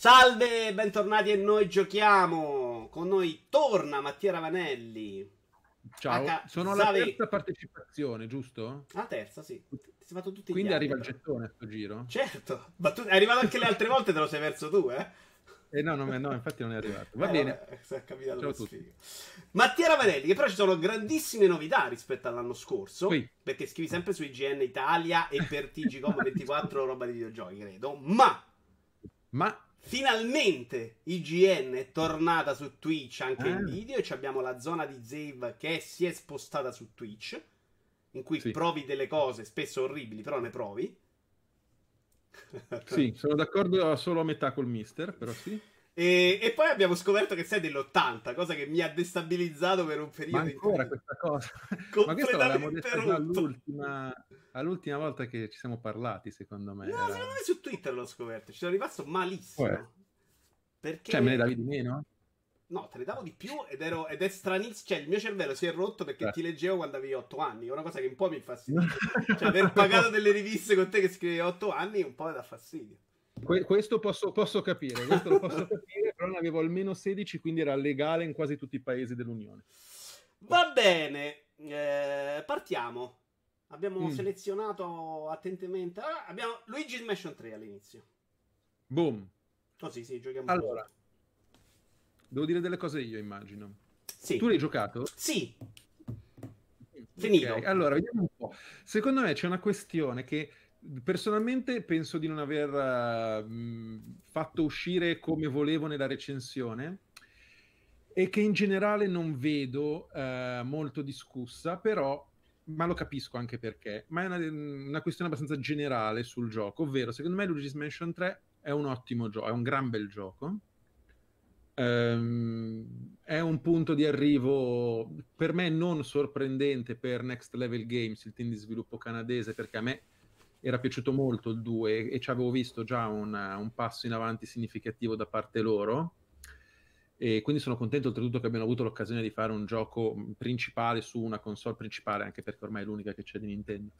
Salve, bentornati e noi giochiamo. Con noi torna Mattia Ravanelli. Ciao, H- sono alla terza partecipazione, giusto? La terza, sì. Si fatto tutti Quindi arriva il gettone a sto giro? Certo, ma tu è arrivato anche le altre volte, te lo sei perso tu, eh? Eh no, no, no, infatti non è arrivato. Va eh, bene. Vabbè, Ciao Mattia Ravanelli, che però ci sono grandissime novità rispetto all'anno scorso. Qui. Perché scrivi sempre su IGN Italia e per TGCOM 24 roba di videogiochi, credo. Ma. Ma. Finalmente IGN è tornata su Twitch anche ah. in video e abbiamo la zona di Zave che si è spostata su Twitch. In cui sì. provi delle cose spesso orribili, però ne provi. Sì, sono d'accordo solo a metà col mister, però sì. E, e, poi abbiamo scoperto che sei dell'80, cosa che mi ha destabilizzato per un periodo. Ma ancora in questa cosa. Ma questo l'abbiamo detto all'ultima, all'ultima, volta che ci siamo parlati, secondo me. No, era... secondo me su Twitter l'ho scoperto, ci sono rimasto malissimo. Uè. Perché... Cioè, me ne davi di meno? No, te ne davo di più ed, ero, ed è stranissimo. Cioè, il mio cervello si è rotto perché eh. ti leggevo quando avevi 8 anni. È una cosa che un po' mi fa fastidio. cioè, aver pagato delle riviste con te che scrivevi 8 anni un po' mi dà fastidio. Que- questo posso, posso, capire, questo lo posso capire, però ne avevo almeno 16, quindi era legale in quasi tutti i paesi dell'Unione. Va bene, eh, partiamo. Abbiamo mm. selezionato attentamente. Ah, abbiamo Luigi's Mansion 3 all'inizio. Boom. Così, sì, giochiamo. Allora, Devo dire delle cose io, immagino. Sì. Tu l'hai giocato? Sì. Finito. Okay. Allora, vediamo un po'. Secondo me c'è una questione che personalmente penso di non aver uh, fatto uscire come volevo nella recensione e che in generale non vedo uh, molto discussa, però ma lo capisco anche perché, ma è una, una, questione abbastanza generale sul gioco, ovvero secondo me Luigi's Mansion 3 è un ottimo gioco, è un gran bel gioco, Um, è un punto di arrivo per me non sorprendente per Next Level Games, il team di sviluppo canadese, perché a me era piaciuto molto il 2 e ci avevo visto già un, un, passo in avanti significativo da parte loro. E quindi sono contento oltretutto che abbiano avuto l'occasione di fare un gioco principale su una console principale, anche perché ormai è l'unica che c'è di Nintendo.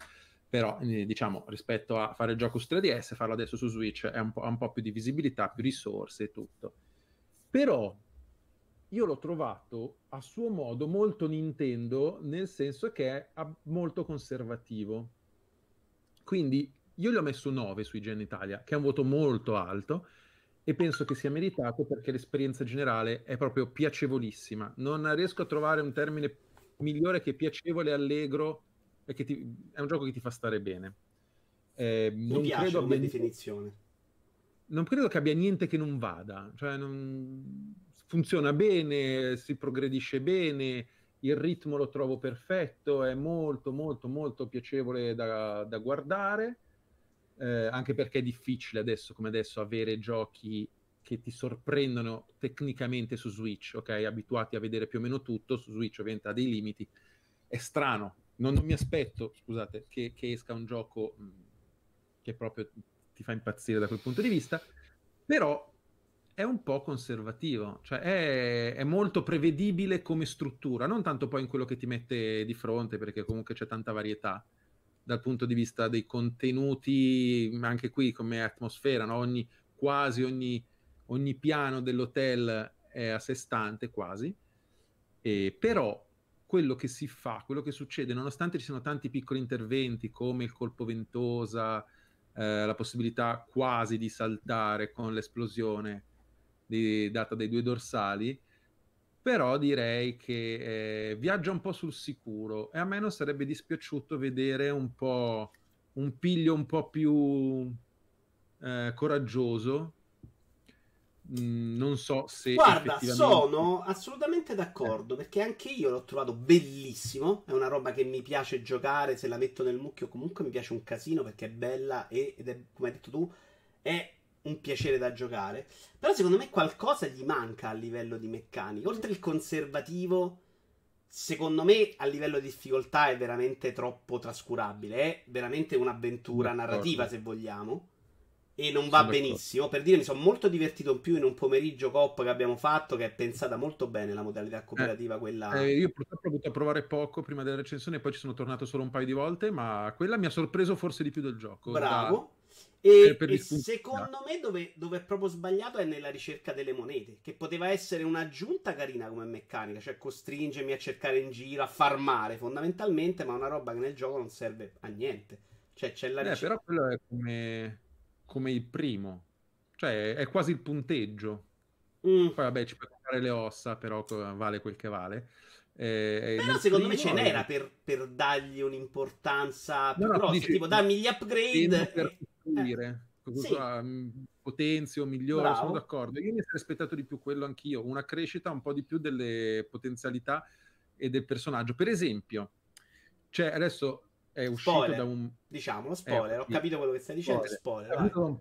Però, eh, diciamo, rispetto a fare il gioco su 3DS, farlo adesso su Switch è un po', ha un po' più di visibilità, più risorse e tutto però io l'ho trovato a suo modo molto Nintendo, nel senso che è molto conservativo. Quindi io gli ho messo 9 su IGN Italia, che è un voto molto alto, e penso che sia meritato perché l'esperienza generale è proprio piacevolissima. Non riesco a trovare un termine migliore che piacevole, allegro, che ti, è un gioco che ti fa stare bene. Eh, non piace credo come abbia... definizione non credo che abbia niente che non vada, cioè non... funziona bene, si progredisce bene, il ritmo lo trovo perfetto, è molto molto molto piacevole da, da guardare, eh, anche perché è difficile adesso come adesso avere giochi che ti sorprendono tecnicamente su Switch, ok? Abituati a vedere più o meno tutto, su Switch ovviamente ha dei limiti, è strano, non, non mi aspetto, scusate, che, che esca un gioco mh, che proprio ti fa impazzire da quel punto di vista, però è un po' conservativo, cioè è, è, molto prevedibile come struttura, non tanto poi in quello che ti mette di fronte, perché comunque c'è tanta varietà dal punto di vista dei contenuti, anche qui come atmosfera, no? ogni, quasi ogni, ogni piano dell'hotel è a sé stante quasi, e, però quello che si fa, quello che succede, nonostante ci siano tanti piccoli interventi come il colpo ventosa, eh, la possibilità quasi di saltare con l'esplosione di, data dai due dorsali, però direi che eh, viaggia un po' sul sicuro e a me non sarebbe dispiaciuto vedere un po' un piglio un po' più eh, coraggioso Mm, non so se. Guarda, effettivamente... sono assolutamente d'accordo perché anche io l'ho trovato bellissimo. È una roba che mi piace giocare. Se la metto nel mucchio, comunque mi piace un casino perché è bella ed è, come hai detto tu, è un piacere da giocare. Però secondo me qualcosa gli manca a livello di meccanica. Oltre il conservativo, secondo me a livello di difficoltà è veramente troppo trascurabile. È veramente un'avventura narrativa, se vogliamo e non va benissimo. Per dire, mi sono molto divertito in più in un pomeriggio cop che abbiamo fatto, che è pensata molto bene la modalità cooperativa. Eh, quella... Eh, io purtroppo ho a provare poco prima della recensione, poi ci sono tornato solo un paio di volte, ma quella mi ha sorpreso forse di più del gioco. Bravo. Da... E, per, per e secondo me dove, dove, è proprio sbagliato è nella ricerca delle monete, che poteva essere un'aggiunta carina come meccanica, cioè costringermi a cercare in giro, a farmare fondamentalmente, ma una roba che nel gioco non serve a niente. Cioè c'è la eh, ricerca... però quello è come, come il primo, cioè è quasi il punteggio. Mm. Poi vabbè ci puoi comprare le ossa, però vale quel che vale. Eh, Però secondo me ce n'era per, per dargli un'importanza più no, grossa, dici, tipo dammi gli upgrade. Per costruire, eh, sì. Potenzio, migliore, sono d'accordo. Io mi sarei aspettato di più quello anch'io, una crescita un po' di più delle potenzialità e del personaggio. Per esempio, cioè adesso è uscito spoiler, da un... Diciamo, spoiler, eh, ho capito quello che stai dicendo, spoiler. spoiler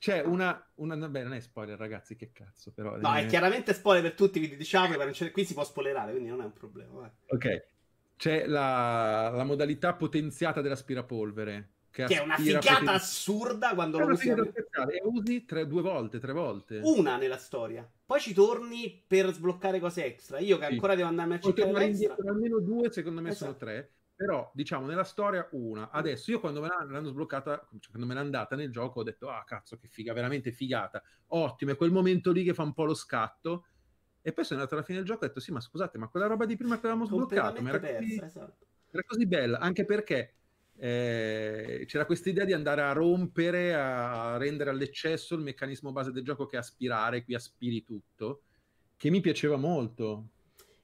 c'è una, una. Beh, non è spoiler, ragazzi, che cazzo, però. No, è chiaramente spoiler per tutti, quindi diciamo che qui si può spoilerare, quindi non è un problema. Vai. Ok. C'è la, la modalità potenziata dell'aspirapolvere. Che, che è una figata assurda quando è lo usi. E usi tre, due volte, tre volte. Una nella storia. Poi ci torni per sbloccare cose extra. Io che sì. ancora devo andarmi a cercare. Almeno due, secondo me esatto. sono tre però diciamo nella storia una adesso io quando me l'hanno sbloccata cioè, quando me l'è andata nel gioco ho detto ah cazzo che figa veramente figata ottimo è quel momento lì che fa un po' lo scatto e poi sono andato alla fine del gioco e ho detto sì ma scusate ma quella roba di prima che avevamo sbloccato era, persa, così, esatto. era così bella anche perché eh, c'era questa idea di andare a rompere a rendere all'eccesso il meccanismo base del gioco che è aspirare qui aspiri tutto che mi piaceva molto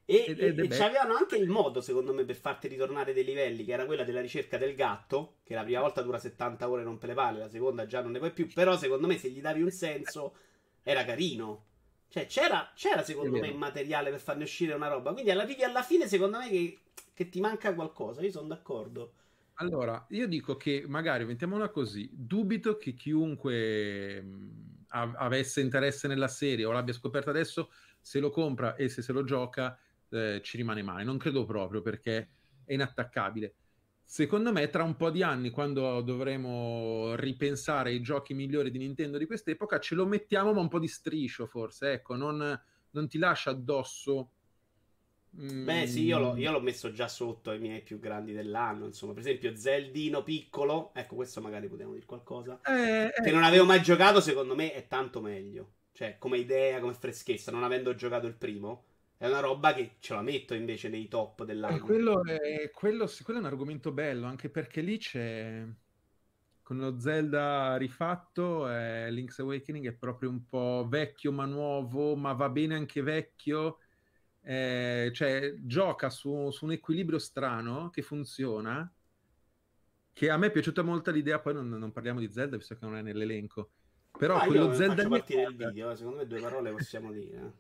e, ed, ed e c'avevano anche il modo, secondo me, per farti ritornare dei livelli, che era quella della ricerca del gatto, che la prima volta dura 70 ore non per le palle, la seconda già non ne puoi più, però secondo me se gli davi un senso era carino. Cioè c'era, c'era secondo me il materiale per farne uscire una roba, quindi arrivi alla fine secondo me che, che ti manca qualcosa, io sono d'accordo. Allora, io dico che magari, mettiamola così, dubito che chiunque mh, avesse interesse nella serie o l'abbia scoperta adesso, se lo compra e se se lo gioca eh, ci rimane male. Non credo proprio perché è inattaccabile. Secondo me, tra un po' di anni, quando dovremo ripensare ai giochi migliori di Nintendo di quest'epoca, ce lo mettiamo, ma un po' di striscio, forse. Ecco, non, non ti lascia addosso. Beh, sì, io l'ho, mm. io l'ho, messo già sotto ai miei più grandi dell'anno. Insomma, per esempio, Zeldino piccolo. Ecco, questo magari potevamo dire qualcosa. Eh, che eh, non avevo mai giocato, secondo me, è tanto meglio. Cioè, come idea, come freschezza, non avendo giocato il primo è una roba che ce la metto invece nei top dell'anno. Eh, quello, è, quello, quello è un argomento bello, anche perché lì c'è con lo Zelda rifatto, eh, Link's Awakening è proprio un po' vecchio ma nuovo, ma va bene anche vecchio. Eh, cioè, gioca su, su, un equilibrio strano che funziona. Che a me è piaciuta molto l'idea, poi non, non parliamo di Zelda, visto che non è nell'elenco. Però ah, quello Zelda. Faccio partire il video, secondo me due parole possiamo dire.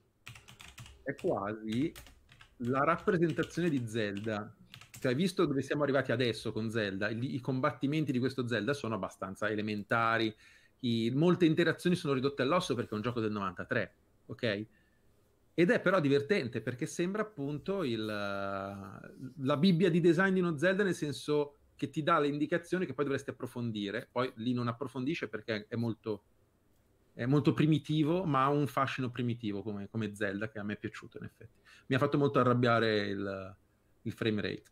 È quasi la rappresentazione di Zelda. Cioè, visto dove siamo arrivati adesso con Zelda, i, i combattimenti di questo Zelda sono abbastanza elementari, i, molte interazioni sono ridotte all'osso perché è un gioco del 93, ok? Ed è però divertente perché sembra appunto il, la Bibbia di design di uno Zelda, nel senso che ti dà le indicazioni che poi dovresti approfondire. Poi lì non approfondisce perché è molto è molto primitivo, ma ha un fascino primitivo come, come, Zelda che a me è piaciuto in effetti. Mi ha fatto molto arrabbiare il, il frame rate.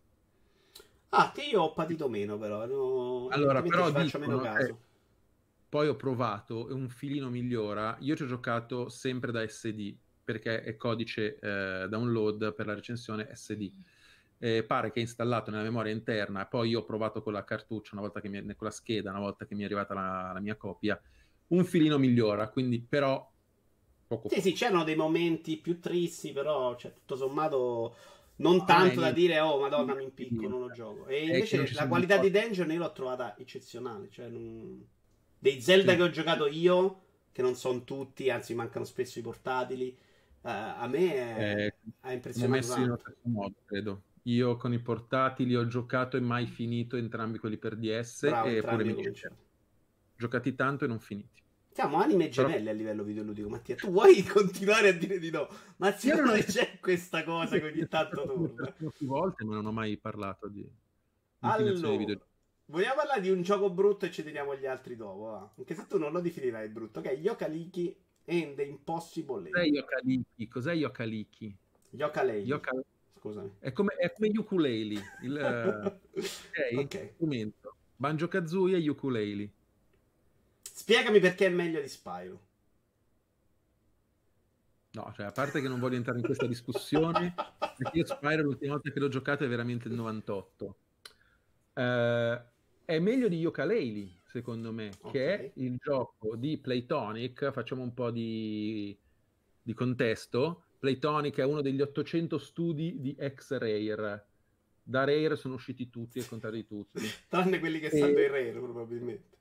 Ah, che io ho patito meno però. No, allora, però dicono, eh, poi ho provato e un filino migliora. Io ci ho giocato sempre da SD perché è codice eh, download per la recensione SD. Eh, pare che è installato nella memoria interna. Poi io ho provato con la cartuccia una volta che mi è, con la scheda, una volta che mi è arrivata la, la mia copia un filino migliora, quindi però poco. Sì, poco. sì, c'erano dei momenti più tristi, però cioè, tutto sommato non tanto ah, da dire oh madonna mi impicco, non lo gioco. E invece la qualità di dungeon io l'ho trovata eccezionale, cioè non... dei Zelda sì. che ho giocato io, che non sono tutti, anzi mancano spesso i portatili, a me è... eh, ha impressionato messi in modo, credo. Io con i portatili ho giocato e mai finito entrambi quelli per DS Bravo, e pure mi giocati tanto e non finiti. Siamo anime gemelle Però... a livello videoludico, Mattia. Tu vuoi continuare a dire di no? Ma secondo me c'è questa cosa che ogni tanto torna. più volte, ma non ho mai parlato di. Allora, video. vogliamo parlare di un gioco brutto e ci teniamo gli altri dopo. Va? Anche se tu non lo definirai brutto, ok? Yokaliki and the Impossible Cos'è Yokaliki? Cos'è Yokaliki? Yokalei. Yoka... Scusami. È come, è come ukulele. Il, uh... okay, okay. strumento. Banjo Kazooie e ukulele. Spiegami perché è meglio di Spyro. No, cioè, a parte che non voglio entrare in questa discussione, perché io Spyro l'ultima volta che l'ho giocato è veramente il 98. Uh, eh, è meglio di Yooka-Laylee, secondo me, okay. che è il gioco di Playtonic. Facciamo un po' di, di contesto. Playtonic è uno degli 800 studi di ex-Rare. Da Rare sono usciti tutti, contrario di tutti. Tranne quelli che e... stanno in Rare, probabilmente.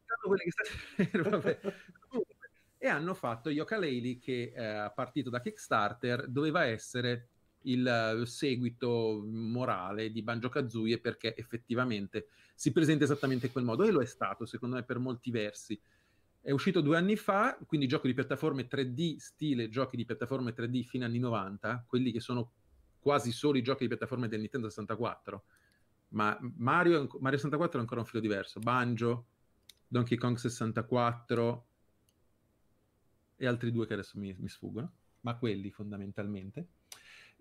Rare, e hanno fatto Yooka-Laylee che eh, partito da Kickstarter, doveva essere il uh, seguito morale di Banjo Kazooie perché effettivamente si presenta esattamente in quel modo e lo è stato secondo me per molti versi. È uscito due anni fa quindi giochi di piattaforme 3D stile giochi di piattaforme 3D fino agli anni 90 quelli che sono quasi solo i giochi di piattaforme del Nintendo 64 ma Mario, Mario 64 è ancora un filo diverso. Banjo Donkey Kong 64 e altri due che adesso mi, mi sfuggono ma quelli fondamentalmente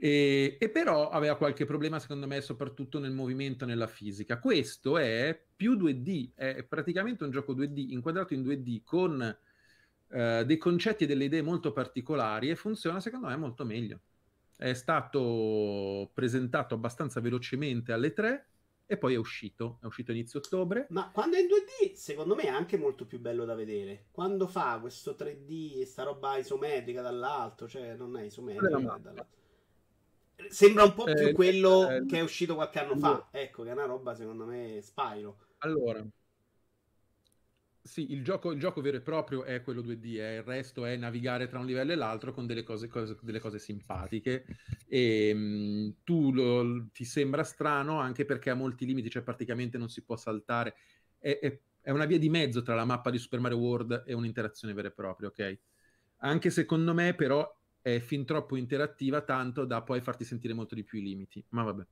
e, e, però aveva qualche problema, secondo me, soprattutto nel movimento, nella fisica. Questo è più 2D, è praticamente un gioco 2D, inquadrato in 2D con eh, dei concetti e delle idee molto particolari e funziona, secondo me, molto meglio. È stato presentato abbastanza velocemente alle 3 e poi è uscito, è uscito inizio ottobre. Ma quando è in 2D, secondo me è anche molto più bello da vedere. Quando fa questo 3D e sta roba isometrica dall'alto, cioè non è isometrica, dall'alto Sembra un po' più eh, quello eh, che è uscito qualche anno fa. Ecco, che è una roba, secondo me, Spyro. Allora, sì, il gioco, il gioco, vero e proprio è quello 2D, eh. il resto è navigare tra un livello e l'altro con delle cose, cose, delle cose simpatiche. E mh, mm, tu lo, ti sembra strano anche perché ha molti limiti, cioè praticamente non si può saltare. È, è, è, una via di mezzo tra la mappa di Super Mario World e un'interazione vera e propria, ok? Anche secondo me, però, è fin troppo interattiva, tanto da poi farti sentire molto di più i limiti. Ma vabbè.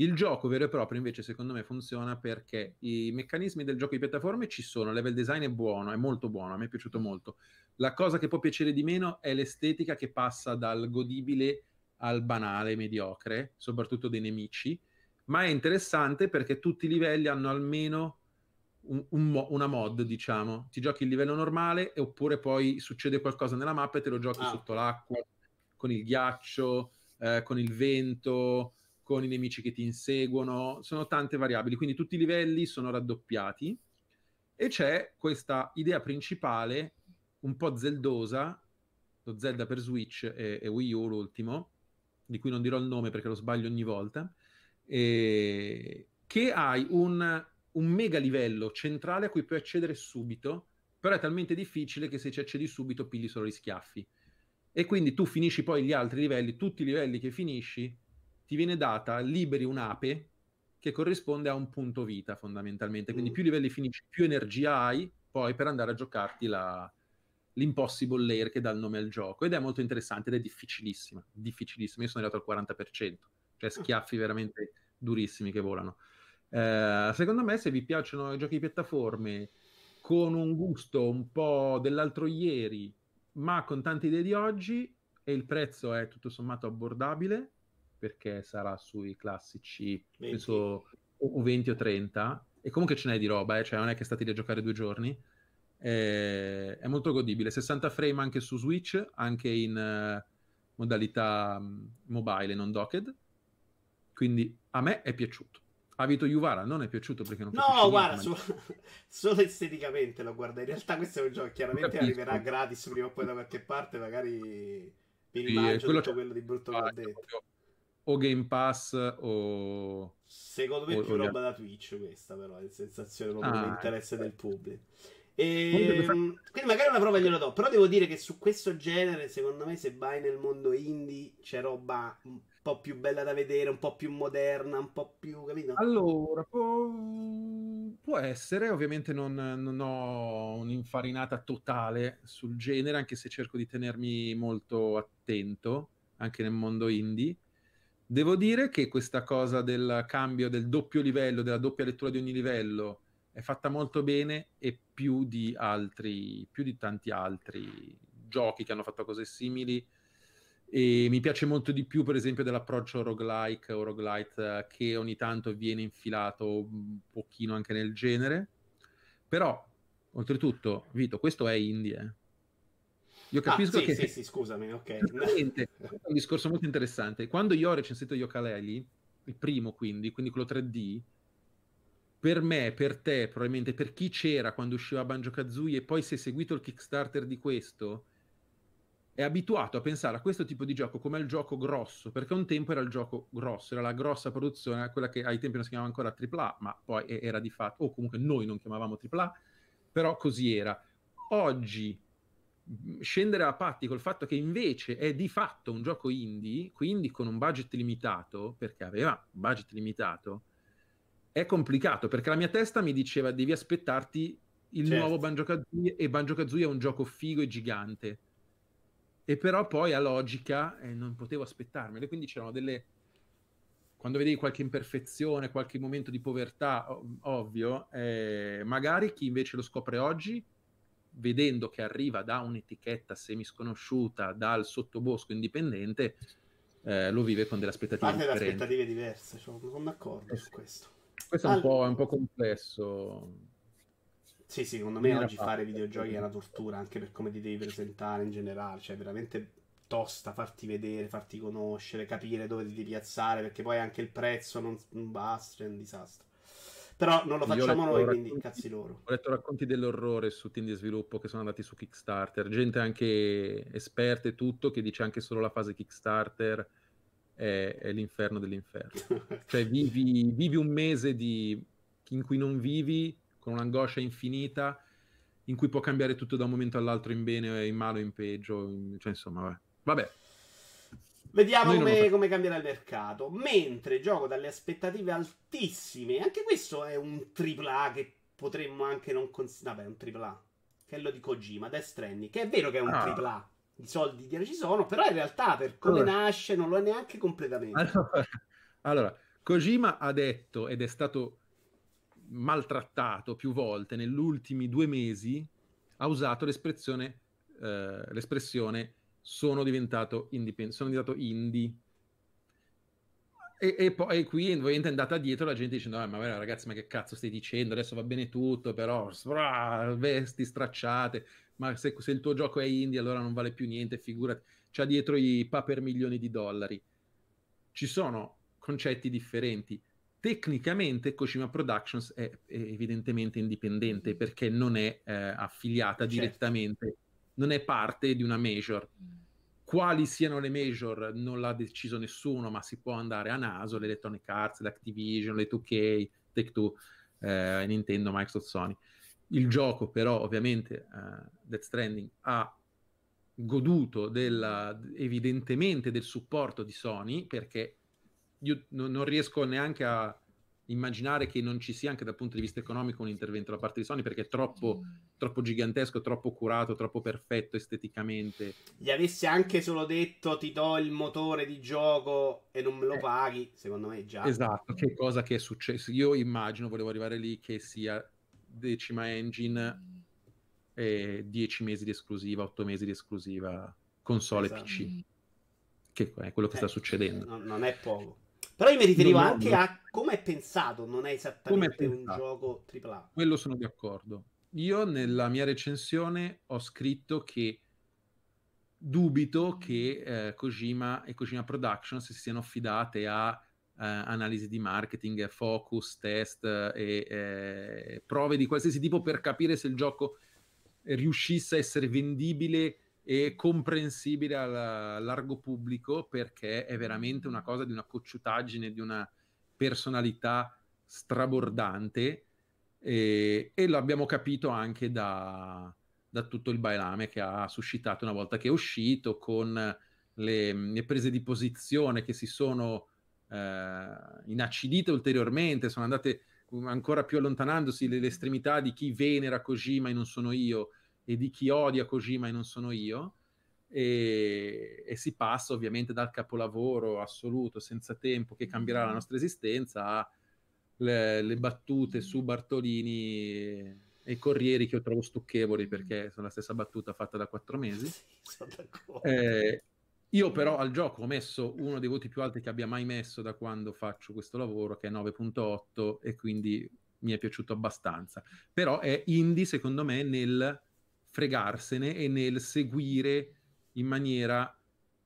Il gioco vero e proprio invece secondo me funziona perché i meccanismi del gioco di piattaforme ci sono, il level design è buono, è molto buono, a me è piaciuto molto. La cosa che può piacere di meno è l'estetica che passa dal godibile al banale, mediocre, soprattutto dei nemici, ma è interessante perché tutti i livelli hanno almeno un, un una mod, diciamo. Ti giochi il livello normale oppure poi succede qualcosa nella mappa e te lo giochi ah. sotto l'acqua, con il ghiaccio, eh, con il vento, con i nemici che ti inseguono. Sono tante variabili, quindi tutti i livelli sono raddoppiati e c'è questa idea principale un po' zeldosa, lo Zelda per Switch e, e Wii U l'ultimo, di cui non dirò il nome perché lo sbaglio ogni volta, e che hai un un mega livello centrale a cui puoi accedere subito, però è talmente difficile che se ci accedi subito pigli solo gli schiaffi. E quindi tu finisci poi gli altri livelli, tutti i livelli che finisci, ti viene data, liberi un'ape che corrisponde a un punto vita fondamentalmente. Quindi mm. più livelli finisci, più energia hai poi per andare a giocarti la, l'impossible layer che dà il nome al gioco. Ed è molto interessante ed è difficilissima, difficilissima. Io sono arrivato al 40%, cioè schiaffi veramente durissimi che volano. Eh, secondo me, se vi piacciono i giochi di piattaforme con un gusto un po' dell'altro ieri, ma con tante idee di oggi, e il prezzo è tutto sommato abbordabile, perché sarà sui classici, 20. penso, o 20 o 30, e comunque ce n'è di roba, eh? cioè non è che state lì a giocare due giorni. Eh, è molto godibile. 60 frame anche su Switch, anche in uh, modalità mobile, non docked. Quindi a me è piaciuto. Avito Juvara non è piaciuto perché non No, guarda, niente, solo, esteticamente lo guarda. In realtà questo è un gioco chiaramente arriverà gratis prima o poi da qualche parte, magari mi sì, quello quello di brutto che ho detto. O Game Pass o... Secondo me è più roba da Twitch questa però, è sensazione proprio ah, l'interesse ecco. del pubblico. E, ehm, quindi magari una prova glielo do, però devo dire che su questo genere, secondo me, se vai nel mondo indie c'è roba po' più bella da vedere, un po' più moderna, un po' più, capito? Allora, può, può essere, ovviamente non, non, ho un'infarinata totale sul genere, anche se cerco di tenermi molto attento, anche nel mondo indie. Devo dire che questa cosa del cambio del doppio livello, della doppia lettura di ogni livello, è fatta molto bene e più di altri, più di tanti altri giochi che hanno fatto cose simili e mi piace molto di più, per esempio, dell'approccio roguelike o roguelite eh, che ogni tanto viene infilato un pochino anche nel genere. Però oltretutto, Vito, questo è indie. Eh. Io capisco ah, sì, che... Sì, sì, scusami, ok. è un discorso molto interessante. Quando io ho recensito Yokaleli, il primo quindi, quindi quello 3D, per me, per te, probabilmente per chi c'era quando usciva Banjo Kazooie e poi si è seguito il Kickstarter di questo, è abituato a pensare a questo tipo di gioco come il gioco grosso, perché un tempo era il gioco grosso, era la grossa produzione, quella che ai tempi non si chiamava ancora AAA, ma poi era di fatto, o comunque noi non chiamavamo AAA, però così era. Oggi scendere a patti col fatto che invece è di fatto un gioco indie, quindi con un budget limitato, perché aveva un budget limitato, è complicato, perché la mia testa mi diceva devi aspettarti il certo. nuovo Banjo Kazooie e Banjo Kazooie è un gioco figo e gigante e però poi a logica eh, non potevo aspettarmele, quindi c'erano delle... Quando vedevi qualche imperfezione, qualche momento di povertà, ov- ovvio, eh, magari chi invece lo scopre oggi, vedendo che arriva da un'etichetta semisconosciuta, dal sottobosco indipendente, eh, lo vive con delle aspettative Parte differenti. aspettative diverse, cioè, sono d'accordo su questo. Questo è un, po', è un po' complesso sì, sì, secondo me oggi fare videogiochi è una tortura anche per come ti devi presentare in generale, cioè veramente tosta farti vedere, farti conoscere, capire dove ti devi piazzare, perché poi anche il prezzo non, non basta, è un disastro. Però non lo facciamo noi, quindi cazzi loro. Ho letto racconti dell'orrore su team di sviluppo che sono andati su Kickstarter, gente anche esperta e tutto che dice anche solo la fase Kickstarter è, è l'inferno dell'inferno. cioè vivi, vivi un mese di, in cui non vivi con un'angoscia infinita in cui può cambiare tutto da un momento all'altro in bene, in male in peggio. Cioè, insomma, vabbè. vabbè. Vediamo come, come, cambierà il mercato. Mentre gioco dalle aspettative altissime, anche questo è un AAA che potremmo anche non considerare. Vabbè, un AAA. Che è lo di Kojima, Death Stranding. Che è vero che è un ah. AAA. I soldi dietro ci sono, però in realtà per come allora. nasce non lo è neanche completamente. Allora, allora, Kojima ha detto, ed è stato maltrattato più volte negli ultimi due mesi, ha usato l'espressione, eh, l'espressione sono diventato indipendente, sono diventato indie. E, e poi qui ovviamente è andata dietro la gente dicendo: ah, Ma ragazzi, ma che cazzo stai dicendo? Adesso va bene tutto, però vesti stracciate. Ma se, se, il tuo gioco è indie, allora non vale più niente. Figurati, c'ha dietro i pa per milioni di dollari. Ci sono concetti differenti tecnicamente Kojima Productions è, è evidentemente indipendente perché non è eh, affiliata certo. direttamente, non è parte di una major. Quali siano le major non l'ha deciso nessuno, ma si può andare a naso, l'Electronic Arts, l'Activision, le 2K, Take-Two, eh, Nintendo, Microsoft, Sony. Il gioco però ovviamente uh, Death Stranding ha goduto della, evidentemente del supporto di Sony perché io non, non riesco neanche a immaginare che non ci sia anche dal punto di vista economico un intervento da parte di Sony perché è troppo, mm. troppo gigantesco, troppo curato, troppo perfetto esteticamente. Gli avessi anche solo detto ti do il motore di gioco e non me lo eh. paghi, secondo me già. Esatto, che cosa che è successo. Io immagino, volevo arrivare lì, che sia decima engine e 10 mesi di esclusiva, 8 mesi di esclusiva console esatto. PC. Che è quello che eh, sta succedendo. Non, non è poco. Però io mi riferivo non, anche non... a come è pensato, non è esattamente è un gioco AAA. Quello sono d'accordo. Io nella mia recensione ho scritto che dubito che eh, Kojima e Kojima Productions si siano affidate a eh, analisi di marketing, focus, test e eh, prove di qualsiasi tipo per capire se il gioco riuscisse a essere vendibile e comprensibile al largo pubblico perché è veramente una cosa di una cocciutaggine, di una personalità strabordante e, e lo abbiamo capito anche da, da, tutto il bailame che ha suscitato una volta che è uscito con le, le prese di posizione che si sono eh, inacidite ulteriormente, sono andate ancora più allontanandosi le, le estremità di chi venera Kojima e non sono io e di chi odia Kojima e non sono io. E, e, si passa ovviamente dal capolavoro assoluto, senza tempo, che cambierà la nostra esistenza, a le, le battute su Bartolini e, e Corrieri che io trovo stucchevoli perché sono la stessa battuta fatta da quattro mesi. Eh, io però al gioco ho messo uno dei voti più alti che abbia mai messo da quando faccio questo lavoro, che è 9.8, e quindi mi è piaciuto abbastanza. Però è indie, secondo me, nel fregarsene e nel seguire in maniera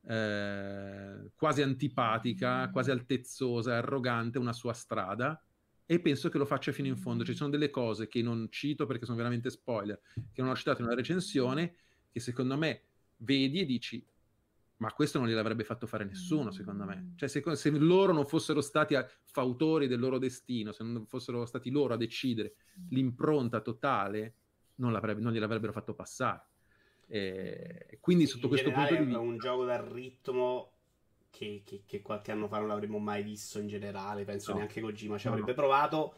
eh, quasi antipatica, quasi altezzosa, arrogante una sua strada e penso che lo faccia fino in fondo. Ci sono delle cose che non cito perché sono veramente spoiler, che non ho citato in una recensione, che secondo me vedi e dici ma questo non gliel'avrebbe fatto fare nessuno, secondo me. Cioè, se, se, loro non fossero stati fautori del loro destino, se non fossero stati loro a decidere l'impronta totale, non, non gliel'avrebbero fatto passare. E quindi, sotto questo punto di vista, è un gioco dal ritmo che, che, che, qualche anno fa non avremmo mai visto in generale. Penso no. neanche Kojima ci avrebbe no. provato.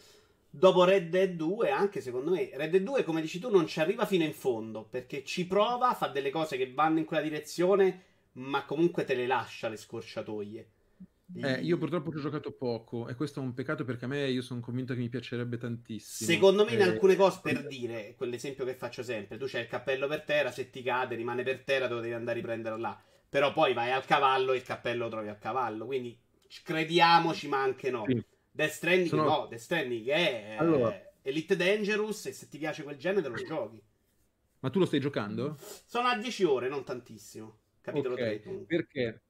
Dopo Red Dead 2, anche secondo me, Red Dead 2, come dici tu, non ci arriva fino in fondo perché ci prova, fa delle cose che vanno in quella direzione ma comunque te le lascia le scorciatoie. Eh, io purtroppo ci ho giocato poco e questo è un peccato perché a me io sono convinto che mi piacerebbe tantissimo. Secondo me in eh... alcune cose, per dire, quell'esempio che faccio sempre, tu c'hai il cappello per terra, se ti cade rimane per terra, te lo devi andare a riprendere là. Però poi vai al cavallo e il cappello lo trovi a cavallo, quindi crediamoci ma anche no. Sì. Death Stranding Sono... no, Death Stranding è allora... Elite Dangerous e se ti piace quel genere lo giochi. Ma tu lo stai giocando? Sono a 10 ore, non tantissimo. Capitolo okay, 3. Perché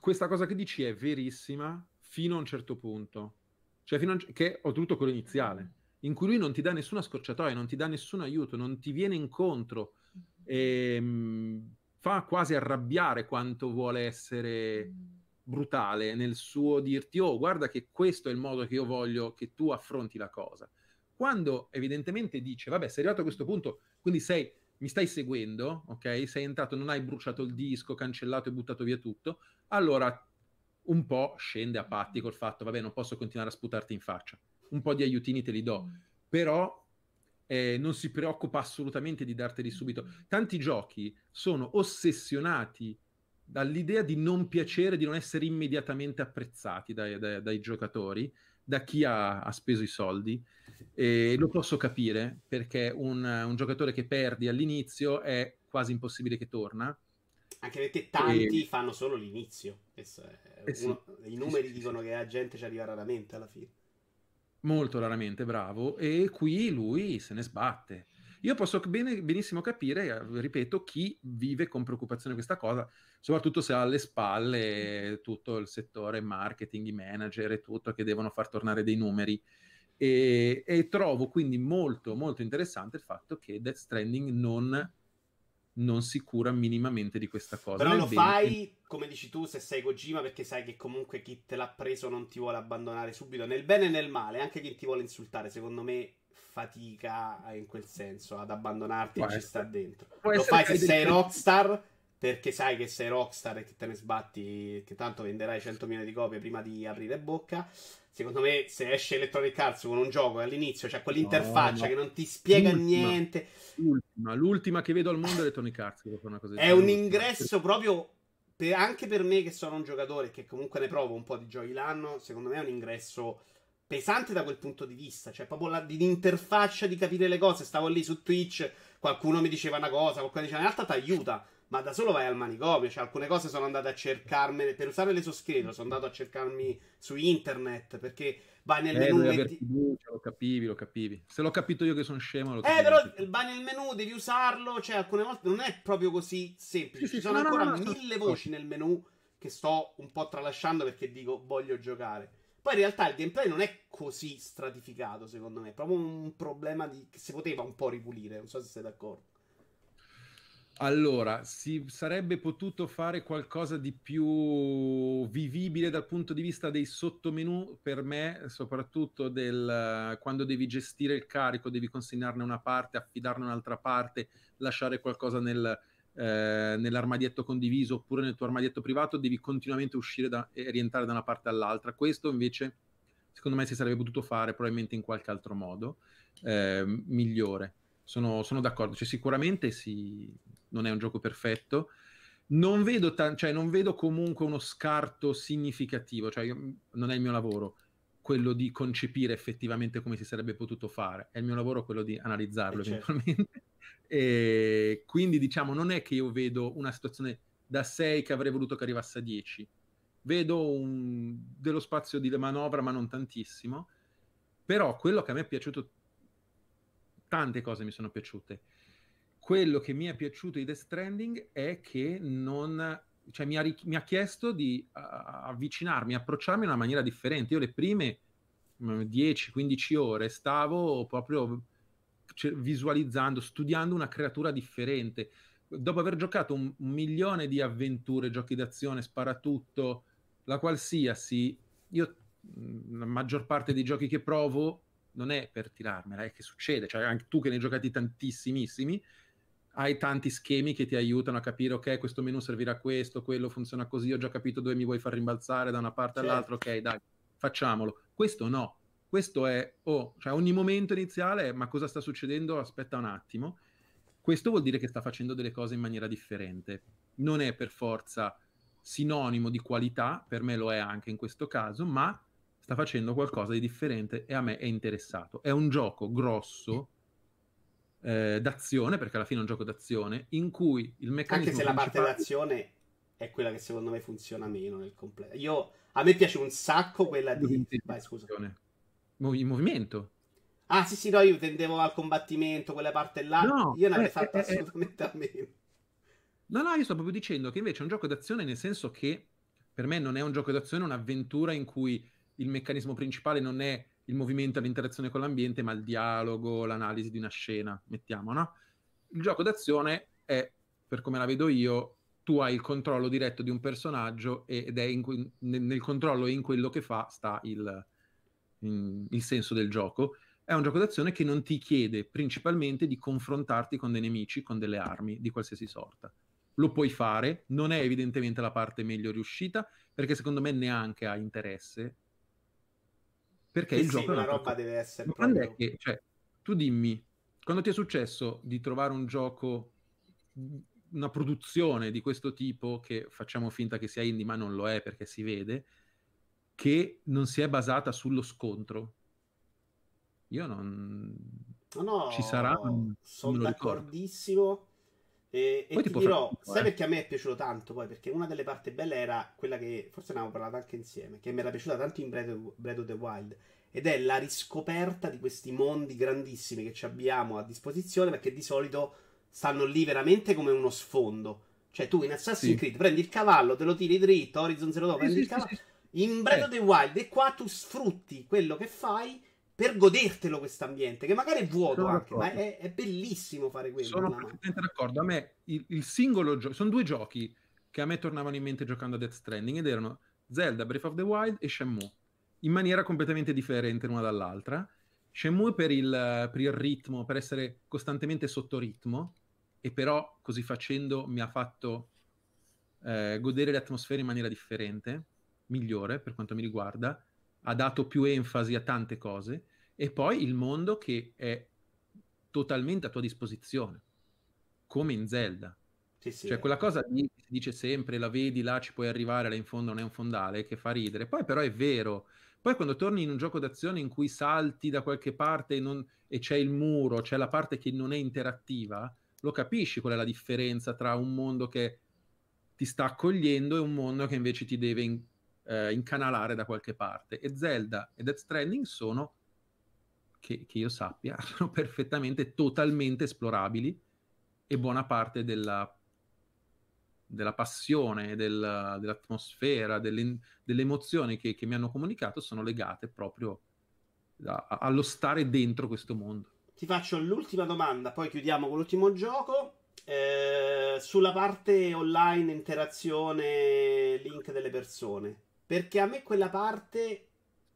questa cosa che dici è verissima fino a un certo punto. Cioè, fino a che ho tutto quello iniziale, in cui lui non ti dà nessuna scorciatoia, non ti dà nessun aiuto, non ti viene incontro, e, mh, mm, fa quasi arrabbiare quanto vuole essere brutale nel suo dirti, oh, guarda che questo è il modo che io voglio che tu affronti la cosa. Quando evidentemente dice, vabbè, sei arrivato a questo punto, quindi sei mi stai seguendo, ok? Sei entrato, non hai bruciato il disco, cancellato e buttato via tutto, allora un po' scende a patti col fatto, vabbè, non posso continuare a sputarti in faccia. Un po' di aiutini te li do, però eh, non si preoccupa assolutamente di darteli subito. Tanti giochi sono ossessionati dall'idea di non piacere, di non essere immediatamente apprezzati dai, dai, dai giocatori, da chi ha, ha speso i soldi e lo posso capire perché un, un, giocatore che perdi all'inizio è quasi impossibile che torna. Anche perché tanti e... fanno solo l'inizio. Eh sì, I numeri sì, dicono sì. che la gente ci arriva raramente alla fine. Molto raramente, bravo. E qui lui se ne sbatte. Io posso bene, benissimo capire, ripeto, chi vive con preoccupazione questa cosa, soprattutto se ha alle spalle tutto il settore marketing, i manager e tutto che devono far tornare dei numeri. E, e, trovo quindi molto molto interessante il fatto che Death Stranding non, non si cura minimamente di questa cosa. Però lo fai, come dici tu, se sei Kojima perché sai che comunque chi te l'ha preso non ti vuole abbandonare subito, nel bene e nel male, anche chi ti vuole insultare, secondo me fatica in quel senso ad abbandonarti Può e ci sta dentro. Può lo fai se sei Rockstar perché sai che sei Rockstar e che te ne sbatti, che tanto venderai 100 milioni di copie prima di aprire bocca. Secondo me, se esce Electronic Arts con un gioco e all'inizio c'è quell'interfaccia no, no. che non ti spiega l'ultima, niente. L'ultima, l'ultima, che vedo al mondo è Electronic Arts. è un ingresso proprio per, anche per me che sono un giocatore che comunque ne provo un po' di giochi l'anno. Secondo me è un ingresso pesante da quel punto di vista. Cioè, proprio la, di l'interfaccia di capire le cose. Stavo lì su Twitch, qualcuno mi diceva una cosa, qualcuno diceva in realtà ti aiuta ma da solo vai al manicomio. Cioè, alcune cose sono andate a cercarmi per usare l'esoscheletro. Sono andato a cercarmi su internet perché vai nel eh, menu. Metti... Fiducia, lo capivi, lo capivi. Se l'ho capito io che sono scemo, lo Eh, però vai nel menu, devi usarlo. Cioè, alcune volte non è proprio così semplice. Sì, Ci sono no, ancora no, no, mille voci nel menu che sto un po' tralasciando perché dico voglio giocare. Poi in realtà il gameplay non è così stratificato, secondo me. È proprio un problema di... che si poteva un po' ripulire. Non so se sei d'accordo. Allora, si sarebbe potuto fare qualcosa di più vivibile dal punto di vista dei sottomenu per me, soprattutto del, quando devi gestire il carico, devi consegnarne una parte, affidarne un'altra parte, lasciare qualcosa nel, eh, nell'armadietto condiviso oppure nel tuo armadietto privato, devi continuamente uscire da, e rientrare da una parte all'altra. Questo invece, secondo me, si sarebbe potuto fare probabilmente in qualche altro modo eh, migliore. Sono, sono d'accordo, cioè, sicuramente si, non è un gioco perfetto. Non vedo, ta- cioè, non vedo comunque uno scarto significativo, cioè, io, non è il mio lavoro quello di concepire effettivamente come si sarebbe potuto fare, è il mio lavoro quello di analizzarlo eh certo. eventualmente. E quindi diciamo non è che io vedo una situazione da 6 che avrei voluto che arrivasse a 10, vedo un, dello spazio di manovra ma non tantissimo Però quello che a me è piaciuto, tante cose mi sono piaciute. Quello che mi è piaciuto di Death Stranding è che non, cioè mi, ha, mi ha chiesto di uh, avvicinarmi, approcciarmi in una maniera differente. Io le prime 10-15 ore stavo proprio visualizzando, studiando una creatura differente. Dopo aver giocato un, un milione di avventure, giochi d'azione, sparatutto, la qualsiasi, io la maggior parte dei giochi che provo non è per tirarmela, è che succede, cioè anche tu che ne hai giocati tantissimissimi, hai tanti schemi che ti aiutano a capire, ok, questo menu servirà a questo, quello funziona così, ho già capito dove mi vuoi far rimbalzare da una parte certo. all'altra, ok, dai, facciamolo. Questo no, questo è, oh, cioè ogni momento iniziale ma cosa sta succedendo? Aspetta un attimo. Questo vuol dire che sta facendo delle cose in maniera differente. Non è per forza sinonimo di qualità, per me lo è anche in questo caso, ma sta facendo qualcosa di differente e a me è interessato. È un gioco grosso eh, d'azione, perché alla fine è un gioco d'azione, in cui il meccanismo... Anche se la parte d'azione è quella che secondo me funziona meno nel completo. Io, a me piace un sacco quella di... Vai, scusa. Il movimento. Ah, sì, sì, no, io tendevo al combattimento, quella parte là. No, io ne avrei eh, fatto eh, eh, assolutamente a meno. No, no, io sto proprio dicendo che invece è un gioco d'azione nel senso che per me non è un gioco d'azione, è un'avventura in cui il meccanismo principale non è il movimento e l'interazione con l'ambiente, ma il dialogo, l'analisi di una scena, mettiamo, no? Il gioco d'azione è, per come la vedo io, tu hai il controllo diretto di un personaggio ed è que- nel controllo e in quello che fa sta il, in, il senso del gioco. È un gioco d'azione che non ti chiede principalmente di confrontarti con dei nemici, con delle armi di qualsiasi sorta. Lo puoi fare, non è evidentemente la parte meglio riuscita, perché secondo me neanche ha interesse perché sì, il gioco sì, una roba deve essere Ma proprio... è che, cioè, tu dimmi, quando ti è successo di trovare un gioco, una produzione di questo tipo, che facciamo finta che sia indie, ma non lo è perché si vede, che non si è basata sullo scontro? Io non... No, no, ci sarà... Sono d'accordissimo. E, e ti, ti dirò, tutto, sai eh? perché a me è piaciuto tanto poi? Perché una delle parti belle era quella che forse ne avevamo parlato anche insieme, che mi era piaciuta tanto in Breath of the Wild, ed è la riscoperta di questi mondi grandissimi che abbiamo a disposizione, perché di solito stanno lì veramente come uno sfondo. Cioè tu in Assassin's sì. Creed prendi il cavallo, te lo tiri dritto, Horizon Zero Dawn, prendi sì, il cavallo. Sì, in Breath eh. of the Wild e qua tu sfrutti quello che fai per godertelo questo ambiente, che magari è vuoto anche, ma è, è, bellissimo fare quello. Sono perfettamente d'accordo. A me il, il singolo gioco, sono due giochi che a me tornavano in mente giocando a Death Stranding ed erano Zelda, Breath of the Wild e Shenmue, in maniera completamente differente l'una dall'altra. Shenmue per il, per il ritmo, per essere costantemente sotto ritmo, e però così facendo mi ha fatto eh, godere le atmosfere in maniera differente, migliore per quanto mi riguarda ha dato più enfasi a tante cose, e poi il mondo che è totalmente a tua disposizione, come in Zelda. Sì, sì, cioè, quella cosa lì si dice sempre, la vedi là, ci puoi arrivare, là in fondo non è un fondale, che fa ridere. Poi però è vero. Poi quando torni in un gioco d'azione in cui salti da qualche parte e, non... e c'è il muro, c'è la parte che non è interattiva, lo capisci qual è la differenza tra un mondo che ti sta accogliendo e un mondo che invece ti deve in eh, incanalare da qualche parte. E Zelda e Death Stranding sono, che, che io sappia, sono perfettamente, totalmente esplorabili e buona parte della della passione, del, dell'atmosfera, delle, delle emozioni che, che, mi hanno comunicato sono legate proprio a, a, allo stare dentro questo mondo. Ti faccio l'ultima domanda, poi chiudiamo con l'ultimo gioco. Eh, sulla parte online, interazione, link delle persone. Perché a me quella parte.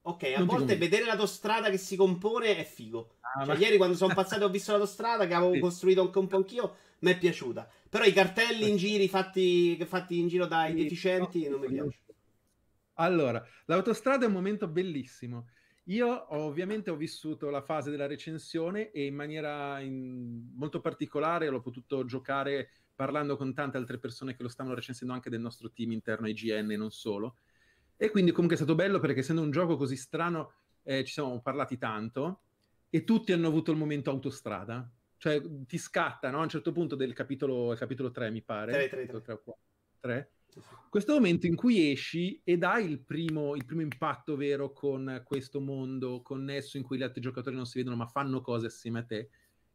Ok, a non volte vedere l'autostrada che si compone è figo. Ah, cioè, ma... Ieri quando sono passato ho visto l'autostrada che avevo sì. costruito anche un po' anch'io, mi è piaciuta. Però i cartelli in giri fatti, fatti in giro dai sì, deficienti no, non mi piacciono. Allora, l'autostrada è un momento bellissimo. Io ovviamente ho vissuto la fase della recensione e in maniera in... molto particolare l'ho potuto giocare parlando con tante altre persone che lo stavano recensendo anche del nostro team interno IGN e non solo. E quindi comunque è stato bello perché essendo un gioco così strano eh, ci siamo parlati tanto e tutti hanno avuto il momento autostrada. Cioè ti scatta, no? A un certo punto del capitolo, capitolo 3 mi pare. 3, 3, 3. 3, 3 Questo momento in cui esci ed hai il primo, il primo impatto vero con questo mondo connesso in cui gli altri giocatori non si vedono ma fanno cose assieme a te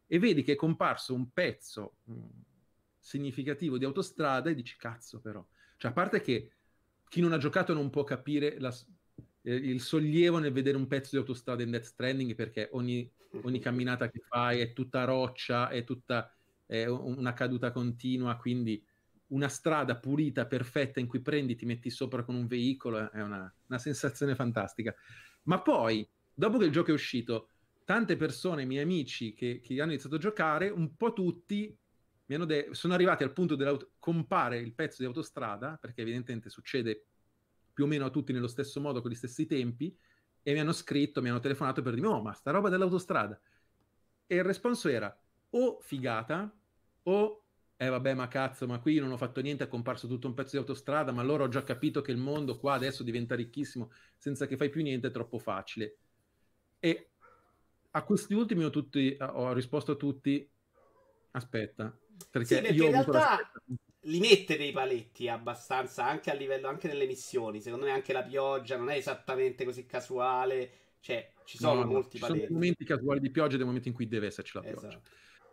e vedi che è comparso un pezzo mh, mm, significativo di autostrada e dici cazzo però. Cioè a parte che chi non ha giocato non può capire la, eh, il sollievo nel vedere un pezzo di autostrada in Death Stranding perché ogni, ogni camminata che fai è tutta roccia, è tutta è una caduta continua, quindi una strada pulita, perfetta, in cui prendi, ti metti sopra con un veicolo, è una, una sensazione fantastica. Ma poi, dopo che il gioco è uscito, tante persone, miei amici che, che hanno iniziato a giocare, un po' tutti de- sono arrivati al punto di compare il pezzo di autostrada, perché evidentemente succede più o meno a tutti nello stesso modo, con gli stessi tempi, e mi hanno scritto, mi hanno telefonato per dirmi, oh, ma sta roba dell'autostrada. E il responso era o figata, o eh vabbè ma cazzo, ma qui non ho fatto niente, è comparso tutto un pezzo di autostrada, ma allora ho già capito che il mondo qua adesso diventa ricchissimo senza che fai più niente, è troppo facile. E a questi ultimi ho, tutti, ho risposto a tutti, aspetta, perché, sì, perché in realtà li mette dei paletti abbastanza anche a livello anche nelle missioni. Secondo me anche la pioggia non è esattamente così casuale. Cioè, ci sono no, molti ci paletti. Ci sono momenti casuali di pioggia e dei momenti in cui deve esserci la pioggia. Esatto.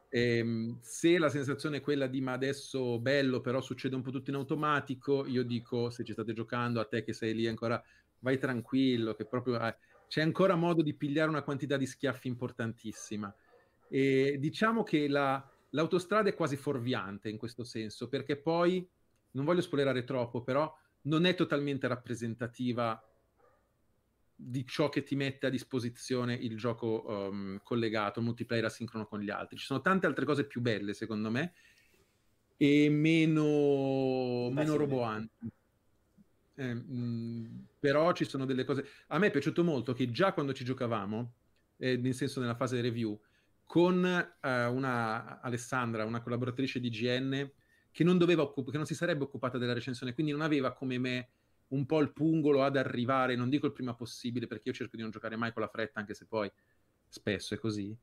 E, ehm, se la sensazione è quella di ma adesso bello, però succede un po' tutto in automatico, io dico se ci state giocando, a te che sei lì ancora, vai tranquillo, che proprio eh, c'è ancora modo di pigliare una quantità di schiaffi importantissima. E diciamo che la, l'autostrada è quasi fuorviante in questo senso, perché poi, non voglio spoilerare troppo, però non è totalmente rappresentativa di ciò che ti mette a disposizione il gioco um, collegato, multiplayer asincrono con gli altri. Ci sono tante altre cose più belle, secondo me, e meno, meno roboanti. Eh, mh, però ci sono delle cose. A me è piaciuto molto che già quando ci giocavamo, eh, nel senso nella fase review, con eh, una Alessandra, una collaboratrice di GN, che non, occup- che non si sarebbe occupata della recensione, quindi non aveva come me un po' il pungolo ad arrivare, non dico il prima possibile, perché io cerco di non giocare mai con la fretta, anche se poi spesso è così.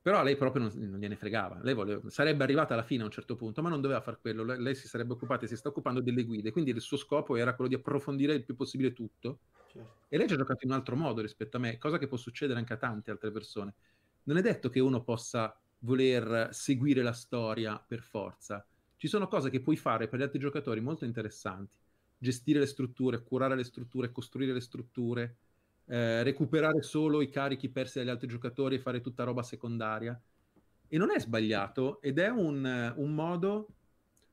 Però a lei proprio non, non gliene fregava. Lei voleva, sarebbe arrivata alla fine a un certo punto, ma non doveva fare quello. Lei, lei, si sarebbe occupata e si sta occupando delle guide. Quindi il suo scopo era quello di approfondire il più possibile tutto. Certo. E lei ci ha giocato in un altro modo rispetto a me, cosa che può succedere anche a tante altre persone. Non è detto che uno possa voler seguire la storia per forza. Ci sono cose che puoi fare per gli altri giocatori molto interessanti gestire le strutture, curare le strutture, costruire le strutture, eh, recuperare solo i carichi persi dagli altri giocatori e fare tutta roba secondaria. E non è sbagliato ed è un, un modo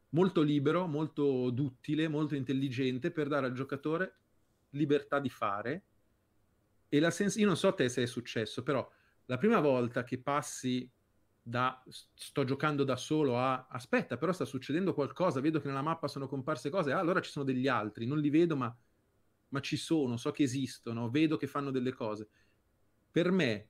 molto libero, molto duttile, molto intelligente per dare al giocatore libertà di fare. E la sens- io non so te se è successo, però la prima volta che passi da sto giocando da solo a aspetta, però sta succedendo qualcosa, vedo che nella mappa sono comparse cose, ah, allora ci sono degli altri, non li vedo ma, ma ci sono, so che esistono, vedo che fanno delle cose. Per me,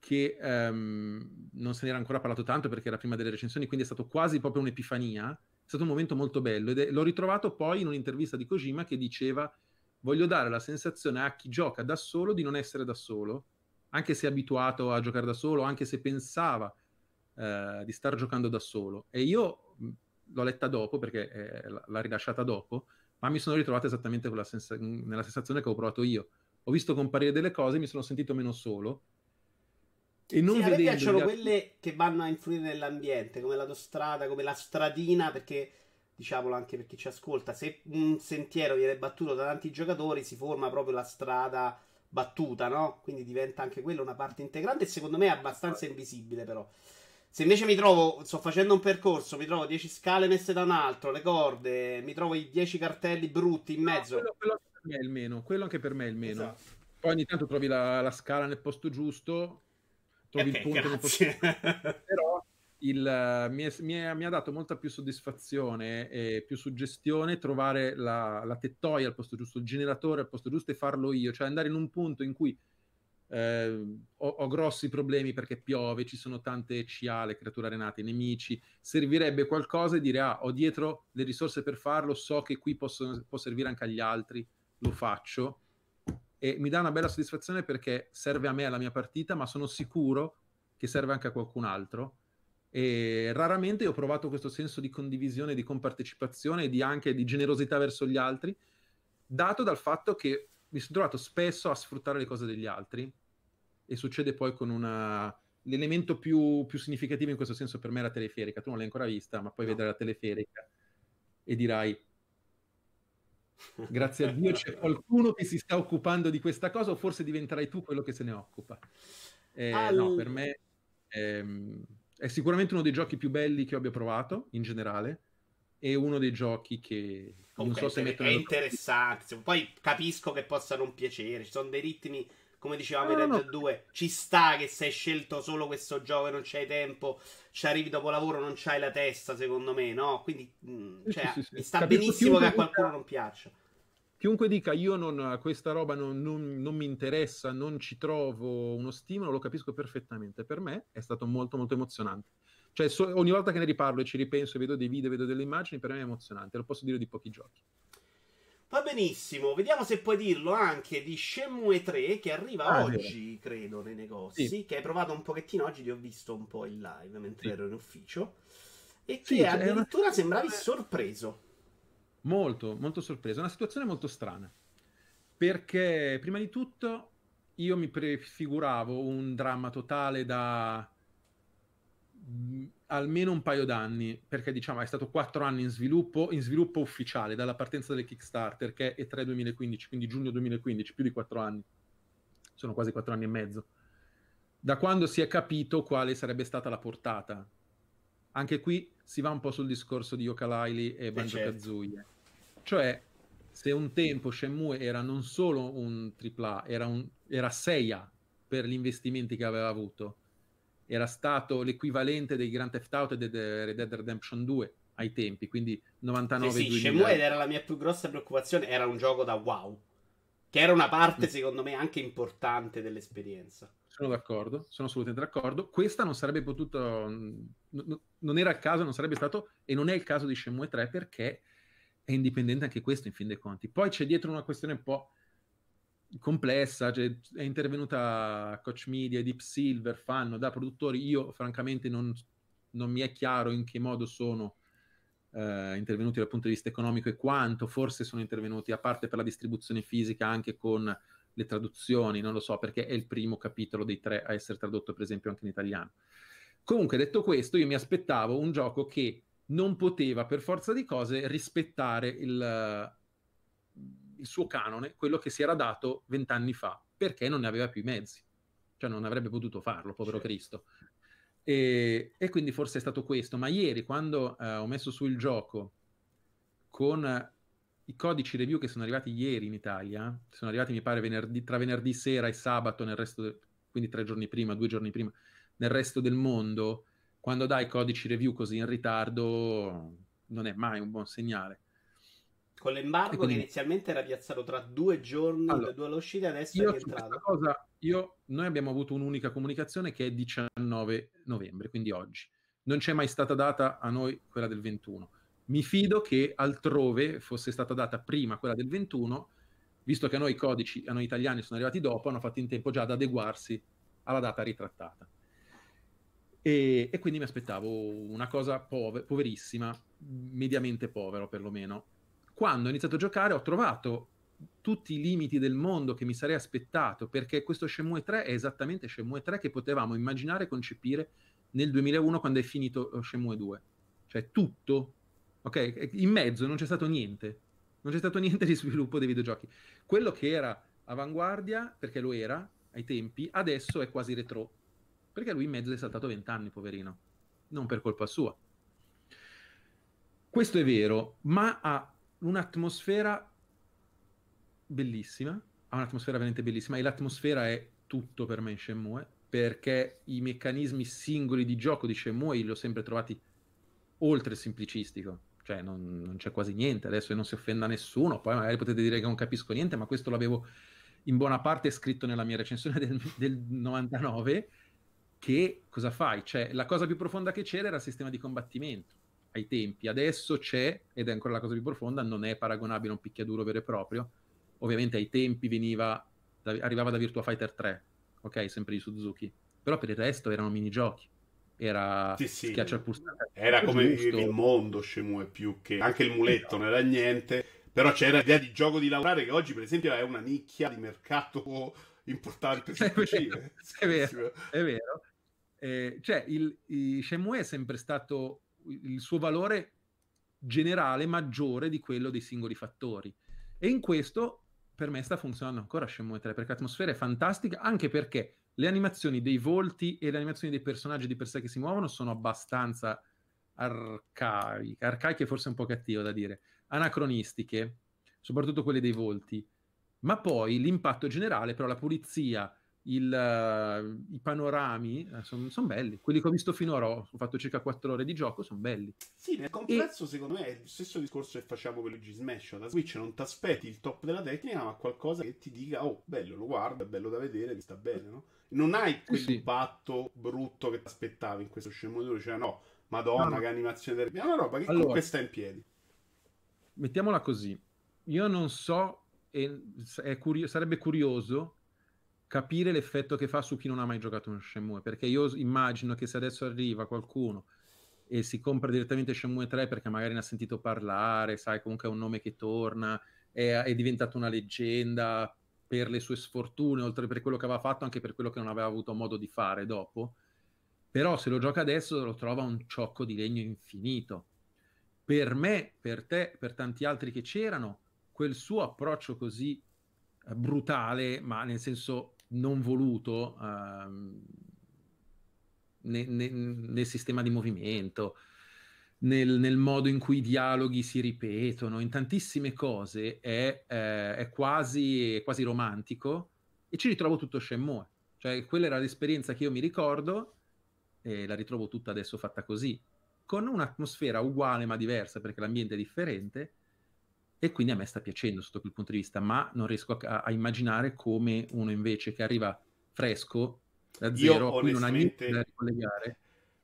che um, non se ne era ancora parlato tanto perché era prima delle recensioni, quindi è stato quasi proprio un'epifania, è stato un momento molto bello ed è, l'ho ritrovato poi in un'intervista di Kojima che diceva voglio dare la sensazione a chi gioca da solo di non essere da solo, anche se abituato a giocare da solo, anche se pensava eh, di star giocando da solo. E io l'ho letta dopo perché eh, l'ha rilasciata dopo, ma mi sono ritrovato esattamente sens- nella sensazione che ho provato io. Ho visto comparire delle cose, mi sono sentito meno solo. E non sì, a me piacciono altri... quelle che vanno a influire nell'ambiente, come l'autostrada, come la stradina, perché diciamolo anche per chi ci ascolta, se un sentiero viene battuto da tanti giocatori si forma proprio la strada battuta, no? Quindi diventa anche quella una parte integrante e secondo me è abbastanza invisibile però. Se invece mi trovo, sto facendo un percorso, mi trovo 10 scale messe da un altro, le corde, mi trovo i 10 cartelli brutti in mezzo. No, quello, quello, anche per me è il meno, quello anche per me è il meno. Esatto. Poi ogni tanto trovi la, la, scala nel posto giusto, trovi okay, il punto grazie. nel posto giusto. Però il, mi, è, mi, è, mi, ha dato molta più soddisfazione e più suggestione trovare la, la tettoia al posto giusto, il generatore al posto giusto e farlo io, cioè andare in un punto in cui eh, ho, ho, grossi problemi perché piove, ci sono tante CA, le creature arenate, i nemici, servirebbe qualcosa e dire ah, ho dietro le risorse per farlo, so che qui posso, può servire anche agli altri, lo faccio. E mi dà una bella soddisfazione perché serve a me alla mia partita, ma sono sicuro che serve anche a qualcun altro E raramente ho provato questo senso di condivisione, di compartecipazione e di anche di generosità verso gli altri, dato dal fatto che mi sono trovato spesso a sfruttare le cose degli altri e succede poi con una... L'elemento più, più significativo in questo senso per me è la teleferica. Tu non l'hai ancora vista, ma poi no. vedrai la teleferica e dirai grazie a Dio c'è qualcuno che si sta occupando di questa cosa o forse diventerai tu quello che se ne occupa. Eh, All... No, per me è, è, sicuramente uno dei giochi più belli che abbia provato in generale e uno dei giochi che non so se mettono... È interessante, poi capisco che possa non piacere, ci sono dei ritmi come dicevamo no, in Red no. 2, ci sta che se hai scelto solo questo gioco e non c'hai tempo, ci arrivi dopo lavoro, non c'hai la testa, secondo me, no? Quindi mh, cioè, sì, sì, sì. sta Capisco benissimo che a qualcuno non piaccia. Chiunque dica io non, questa roba non, non, non, mi interessa, non ci trovo uno stimolo, lo capisco perfettamente. Per me è stato molto molto emozionante. Cioè, so, ogni volta che ne riparlo e ci ripenso e vedo dei video, vedo delle immagini, per me è emozionante. Lo posso dire di pochi giochi. Va benissimo, vediamo se puoi dirlo anche di Shenmue 3 che arriva ah, oggi, credo, nei negozi, sì. che hai provato un pochettino oggi, ti ho visto un po' in live mentre sì. ero in ufficio e sì, che addirittura una... sembravi sorpreso. Molto, molto sorpreso, è una situazione molto strana, perché prima di tutto io mi prefiguravo un dramma totale da almeno un paio d'anni, perché diciamo è stato quattro anni in sviluppo, in sviluppo ufficiale, dalla partenza delle Kickstarter, che è E3 2015, quindi giugno 2015, più di quattro anni. Sono quasi quattro anni e mezzo. Da quando si è capito quale sarebbe stata la portata. Anche qui si va un po' sul discorso di Yooka-Laylee e Banjo-Kazooie. Certo. Cioè, se un tempo Shenmue era non solo un AAA, era, un, era 6A per gli investimenti che aveva avuto, era stato l'equivalente dei Grand Theft Auto e di Red Dead Redemption 2 ai tempi, quindi 99 sì, sì, Shenmue era la mia più grossa preoccupazione, era un gioco da wow, che era una parte mm. secondo me anche importante dell'esperienza. Sono d'accordo, sono assolutamente d'accordo. Questa non sarebbe potuto, non era il caso, non sarebbe stato, e non è il caso di Shenmue 3 perché è indipendente anche questo in fin dei conti. Poi c'è dietro una questione un po' complessa, cioè, è intervenuta Coach Media, Deep Silver, fanno da produttori, io francamente non, non mi è chiaro in che modo sono eh, intervenuti dal punto di vista economico e quanto, forse sono intervenuti a parte per la distribuzione fisica anche con le traduzioni, non lo so perché è il primo capitolo dei tre a essere tradotto per esempio anche in italiano. Comunque detto questo, io mi aspettavo un gioco che non poteva per forza di cose rispettare il, il suo canone, quello che si era dato vent'anni fa, perché non ne aveva più i mezzi. Cioè non avrebbe potuto farlo, povero certo. Cristo. E, e, quindi forse è stato questo. Ma ieri, quando eh, ho messo su il gioco con eh, i codici review che sono arrivati ieri in Italia, sono arrivati mi pare venerdì, tra venerdì sera e sabato, nel resto de- quindi tre giorni prima, due giorni prima, nel resto del mondo, quando dai codici review così in ritardo non è mai un buon segnale. Con l'embargo quindi... che inizialmente era piazzato tra due giorni, allora, due all'uscita, adesso è rientrato. Cosa, io, noi abbiamo avuto un'unica comunicazione che è 19 novembre, quindi oggi. Non c'è mai stata data a noi quella del 21. Mi fido che altrove fosse stata data prima quella del 21, visto che a noi i codici, a noi italiani sono arrivati dopo, hanno fatto in tempo già ad adeguarsi alla data ritrattata. E, e quindi mi aspettavo una cosa pover- poverissima, mediamente povero perlomeno, quando ho iniziato a giocare ho trovato tutti i limiti del mondo che mi sarei aspettato, perché questo Shenmue 3 è esattamente Shenmue 3 che potevamo immaginare e concepire nel 2001 quando è finito eh, Shenmue 2. Cioè tutto, ok? In mezzo non c'è stato niente, non c'è stato niente di sviluppo dei videogiochi. Quello che era avanguardia, perché lo era ai tempi, adesso è quasi retro, perché lui in mezzo è saltato vent'anni, poverino, non per colpa sua. Questo è vero, ma ha un'atmosfera bellissima, ha un'atmosfera veramente bellissima e l'atmosfera è tutto per me in Shenmue perché i meccanismi singoli di gioco di Shenmue li ho sempre trovati oltre semplicistico, cioè non, non, c'è quasi niente, adesso non si offenda nessuno, poi magari potete dire che non capisco niente, ma questo l'avevo in buona parte scritto nella mia recensione del, del 99, che cosa fai? Cioè la cosa più profonda che c'era era il sistema di combattimento ai tempi. Adesso c'è, ed è ancora la cosa più profonda, non è paragonabile a un picchiaduro vero e proprio. Ovviamente ai tempi veniva, da, arrivava da Virtua Fighter 3, ok, sempre di Suzuki. Però per il resto erano minigiochi. era sì, sì. schiaccia il pulsante. Era come il mondo Shenmue più che anche il muletto non era niente, però c'era l'idea di gioco di lavorare che oggi per esempio è una nicchia di mercato importante è vero, è vero, è vero. Eh, cioè il, il Shenmue è sempre stato il suo valore generale maggiore di quello dei singoli fattori e in questo per me sta funzionando ancora Shenmue 3 perché l'atmosfera è fantastica anche perché le animazioni dei volti e le animazioni dei personaggi di per sé che si muovono sono abbastanza arcaiche, arcaiche forse un po' cattivo da dire, anacronistiche, soprattutto quelle dei volti. Ma poi l'impatto generale, però la pulizia, il, uh, i panorami eh, sono son belli. Quelli che ho visto finora, ho fatto circa 4 ore di gioco, sono belli. Sì, nel complesso, e... secondo me, è lo stesso discorso che facciamo per Luigi Smash. Da Switch non ti aspetti il top della tecnica, ma qualcosa che ti dica, oh, bello, lo guardo, è bello da vedere, mi sta bene, no? non hai quell'impatto sì. brutto che ti aspettavi in questo 2, cioè no, madonna, no. che animazione terribile, è una roba che allora, comunque sta in piedi. Mettiamola così, io non so, e curio- sarebbe curioso capire l'effetto che fa su chi non ha mai giocato un Shenmue, perché io immagino che se adesso arriva qualcuno e si compra direttamente Shenmue 3 perché magari ne ha sentito parlare, sai, comunque è un nome che torna, è, è diventato una leggenda, per le sue sfortune, oltre per quello che aveva fatto, anche per quello che non aveva avuto modo di fare dopo. Però se lo gioca adesso lo trova un ciocco di legno infinito. Per me, per te, per tanti altri che c'erano, quel suo approccio così eh, brutale, ma nel senso non voluto, ehm, ne, ne, nel sistema di movimento, nel, nel, modo in cui i dialoghi si ripetono, in tantissime cose, è, eh, è, quasi, è quasi romantico e ci ritrovo tutto Shenmue. Cioè, quella era l'esperienza che io mi ricordo e la ritrovo tutta adesso fatta così, con un'atmosfera uguale ma diversa perché l'ambiente è differente e quindi a me sta piacendo sotto quel punto di vista, ma non riesco a, a immaginare come uno invece che arriva fresco da zero, io, non ha niente da ricollegare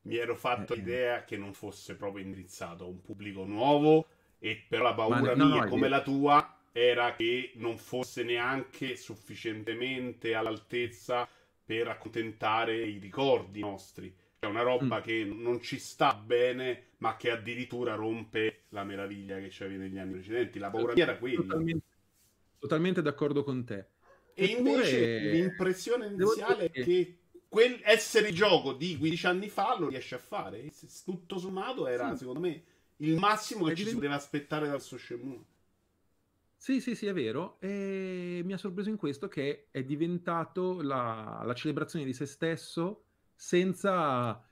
mi ero fatto eh, l'idea che non fosse proprio indirizzato a un pubblico nuovo e però la paura no, mia no, come la tua era che non fosse neanche sufficientemente all'altezza per accontentare i ricordi nostri. È una roba mm. che non ci sta bene, ma che addirittura rompe la meraviglia che c'avevi negli anni precedenti. La paura mia era quella. Totalmente, totalmente d'accordo con te. E Eppure, invece l'impressione iniziale è che quel essere gioco di 15 anni fa lo riesce a fare. Tutto sommato era, sì. secondo me, il massimo che è ci divent... si poteva aspettare dal suo Shenmue. Sì, sì, sì, è vero. E mi ha sorpreso in questo che è diventato la, la celebrazione di se stesso senza,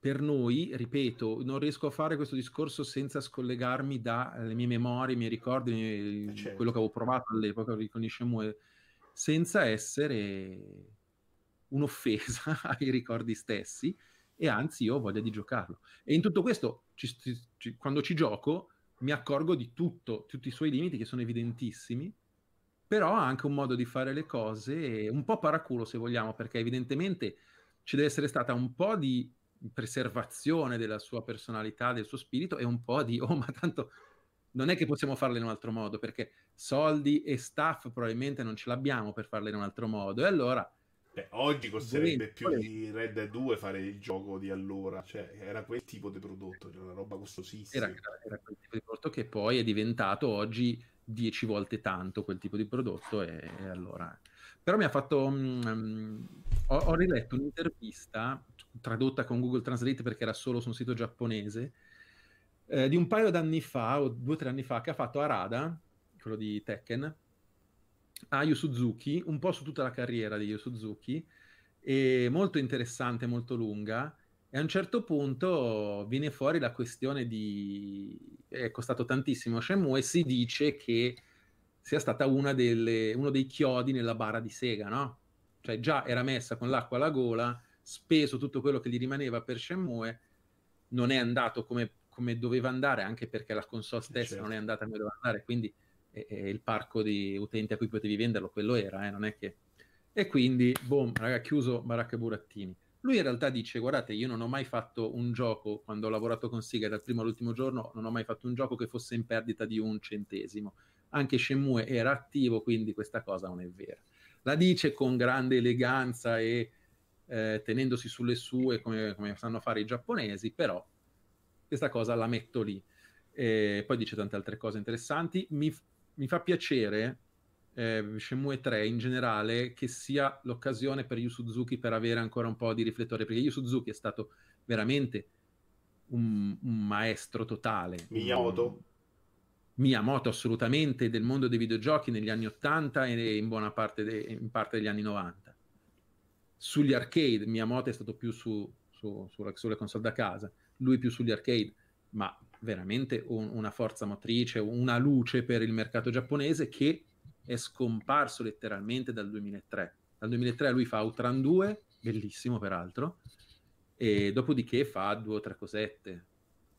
per noi, ripeto, non riesco a fare questo discorso senza scollegarmi dalle mie memorie, i miei ricordi, eh certo. quello che avevo provato all'epoca con i Shenmue, senza essere un'offesa ai ricordi stessi e anzi io ho voglia di giocarlo. E in tutto questo, ci, ci, quando ci gioco, mi accorgo di tutto, tutti i suoi limiti che sono evidentissimi, però ha anche un modo di fare le cose un po' paraculo se vogliamo, perché evidentemente ci deve essere stata un po' di preservazione della sua personalità, del suo spirito e un po' di, oh ma tanto non è che possiamo farle in un altro modo, perché soldi e staff probabilmente non ce l'abbiamo per farle in un altro modo. E allora Beh, oggi costerebbe più di Red Dead 2 fare il gioco di allora, cioè era quel tipo di prodotto, cioè una roba costosissima. Era, era, quel tipo di prodotto che poi è diventato oggi 10 volte tanto quel tipo di prodotto e, e allora... Però mi ha fatto... Um, ho, ho, riletto un'intervista tradotta con Google Translate perché era solo su un sito giapponese eh, di un paio d'anni fa o due o tre anni fa che ha fatto Arada, quello di Tekken, a Yu Suzuki, un po' su tutta la carriera di Yu Suzuki, e molto interessante, molto lunga. E a un certo punto viene fuori la questione di... è costato tantissimo Shenmue e si dice che sia stata una delle... uno dei chiodi nella bara di Sega, no? Cioè già era messa con l'acqua alla gola, speso tutto quello che gli rimaneva per Shenmue, non è andato come, come doveva andare, anche perché la console stessa certo. non è andata come doveva andare, quindi e, e il parco di utenti a cui potevi venderlo, quello era, eh, non è che... E quindi, boom, raga, chiuso Baracca Burattini. Lui in realtà dice, guardate, io non ho mai fatto un gioco, quando ho lavorato con Siga dal primo all'ultimo giorno, non ho mai fatto un gioco che fosse in perdita di un centesimo. Anche Shenmue era attivo, quindi questa cosa non è vera. La dice con grande eleganza e eh, tenendosi sulle sue come, come, sanno fare i giapponesi, però questa cosa la metto lì. E poi dice tante altre cose interessanti. Mi, mi fa piacere eh, Shenmue 3 in generale che sia l'occasione per Yu Suzuki per avere ancora un po' di riflettore, perché Yu Suzuki è stato veramente un, un maestro totale. Miyamoto? Miyamoto assolutamente del mondo dei videogiochi negli anni 80 e in buona parte, de, in parte degli anni 90. Sugli arcade, Miyamoto è stato più su, su, su, sulle console da casa, lui più sugli arcade, ma veramente un, una forza motrice, una luce per il mercato giapponese che è scomparso letteralmente dal 2003. Dal 2003 lui fa Outrun 2, bellissimo peraltro, e dopodiché fa due o tre cosette.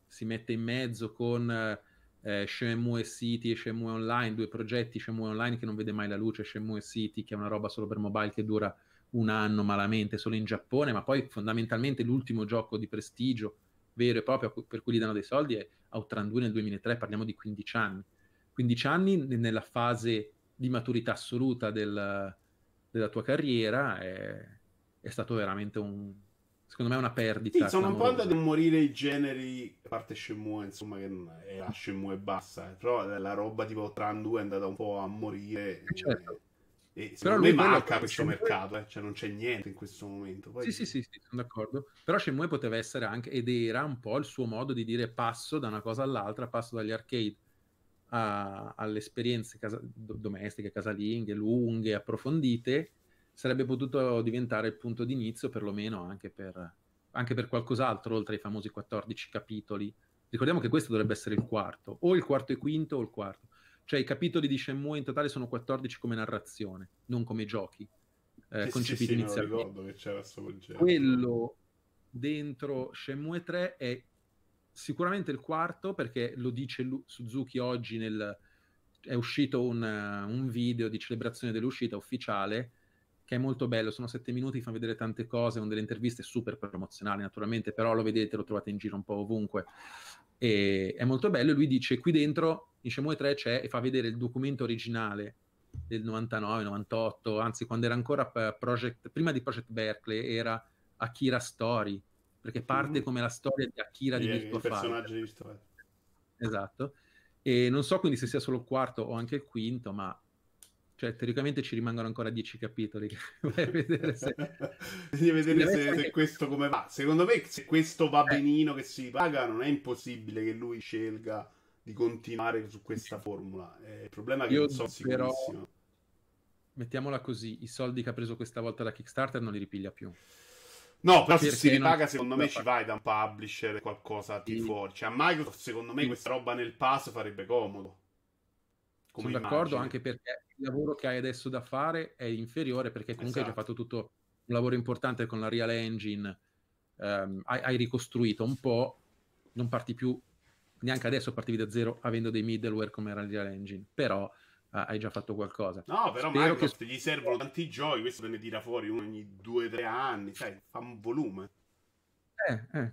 Si mette in mezzo con eh, Shenmue City e Shenmue Online, due progetti Shenmue Online che non vede mai la luce, Shenmue City che è una roba solo per mobile che dura un anno malamente solo in Giappone, ma poi fondamentalmente l'ultimo gioco di prestigio vero e proprio per cui gli danno dei soldi è Outrun 2 nel 2003, parliamo di 15 anni. 15 anni nella fase di maturità assoluta del, della tua carriera è, è, stato veramente un secondo me una perdita. Sì, sono un po' andati a morire i generi, a parte Shenmue, insomma, che è la Shenmue e basta, però la roba tipo Tran 2 è andata un po' a morire. Eh, certo. E secondo me manca questo mercato, eh? cioè non c'è niente in questo momento. Poi... Sì, sì, sì, sì, sono d'accordo. Però Shenmue poteva essere anche, ed era un po' il suo modo di dire passo da una cosa all'altra, passo dagli arcade a, alle esperienze casa, domestiche, casalinghe, lunghe, approfondite, sarebbe potuto diventare il punto di inizio perlomeno anche per, anche per qualcos'altro, oltre ai famosi 14 capitoli. Ricordiamo che questo dovrebbe essere il quarto, o il quarto e quinto o il quarto. Cioè i capitoli di Shenmue in totale sono 14 come narrazione, non come giochi eh, sì, concepiti sì, sì, inizialmente. che c'era Quello dentro Shenmue 3 è sicuramente il quarto perché lo dice Lu- Suzuki oggi nel... è uscito un, un, video di celebrazione dell'uscita ufficiale che è molto bello, sono sette minuti, fa vedere tante cose, con delle interviste super promozionali naturalmente, però lo vedete, lo trovate in giro un po' ovunque. E è molto bello e lui dice qui dentro in Shenmue 3 c'è e fa vedere il documento originale del 99, 98, anzi quando era ancora Project, prima di Project Berkeley era Akira Story, perché parte mm. come la storia di Akira di Virtua personaggio di Virtua Esatto. E non so quindi se sia solo il quarto o anche il quinto, ma cioè, teoricamente ci rimangono ancora dieci capitoli. Vai a vedere se, Devi vedere se, se, questo come va. Secondo me, se questo va eh. benino, che si paga, non è impossibile che lui scelga di continuare su questa formula. Eh, il problema è che Io non so però, mettiamola così: i soldi che ha preso questa volta da Kickstarter non li ripiglia più. No, però se si ripaga, secondo me ci vai da un publisher qualcosa di sì. fuori. Cioè, a Microsoft, secondo me, questa roba nel pass farebbe comodo. Come Sono d'accordo anche perché il lavoro che hai adesso da fare è inferiore perché comunque esatto. hai già esatto. fatto tutto un lavoro importante con la Real Engine, um, hai, hai, ricostruito un po', non parti più, neanche adesso partivi da zero avendo dei middleware come era la Real Engine, però ah, hai già fatto qualcosa. No, però Spero Microsoft che... gli servono tanti giochi, questo te ne tira fuori uno ogni due o tre anni, sai, fa un volume. Eh, eh.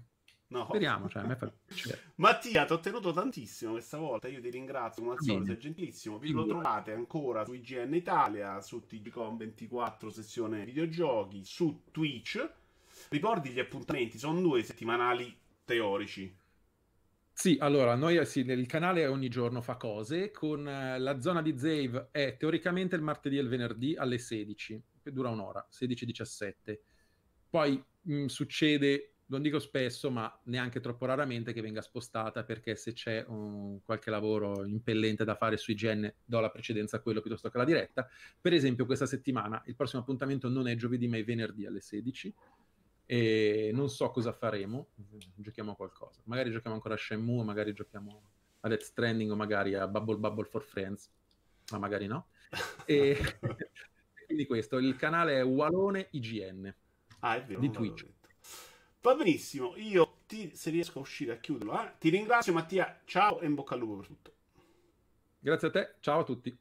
No. Speriamo, cioè, a me fa Mattia, ti ho tenuto tantissimo questa volta. Io ti ringrazio come al solito, sei gentilissimo. Vi lo trovate ancora su IGN Italia, su TGCom24 sessione videogiochi, su Twitch. Ricordi gli appuntamenti, sono due settimanali teorici. Sì, allora, noi sì, il canale ogni giorno fa cose, con eh, la zona di Zave è teoricamente il martedì e il venerdì alle 16, che dura un'ora, 16-17. Poi mh, mm, succede, non dico spesso, ma neanche troppo raramente che venga spostata, perché se c'è um, qualche lavoro impellente da fare sui gen, do la precedenza a quello piuttosto che alla diretta. Per esempio, questa settimana il prossimo appuntamento non è giovedì, ma è venerdì alle 16 e non so cosa faremo, giochiamo a qualcosa. Magari giochiamo ancora a Shenmue, magari giochiamo a Death Stranding o magari a Bubble Bubble for Friends, ma magari no. E quindi questo, il canale è Walone IGN ah, di Twitch. Va benissimo, io ti, se riesco a uscire a chiuderlo, eh? ti ringrazio Mattia, ciao e in bocca al lupo per tutto. Grazie a te, ciao a tutti.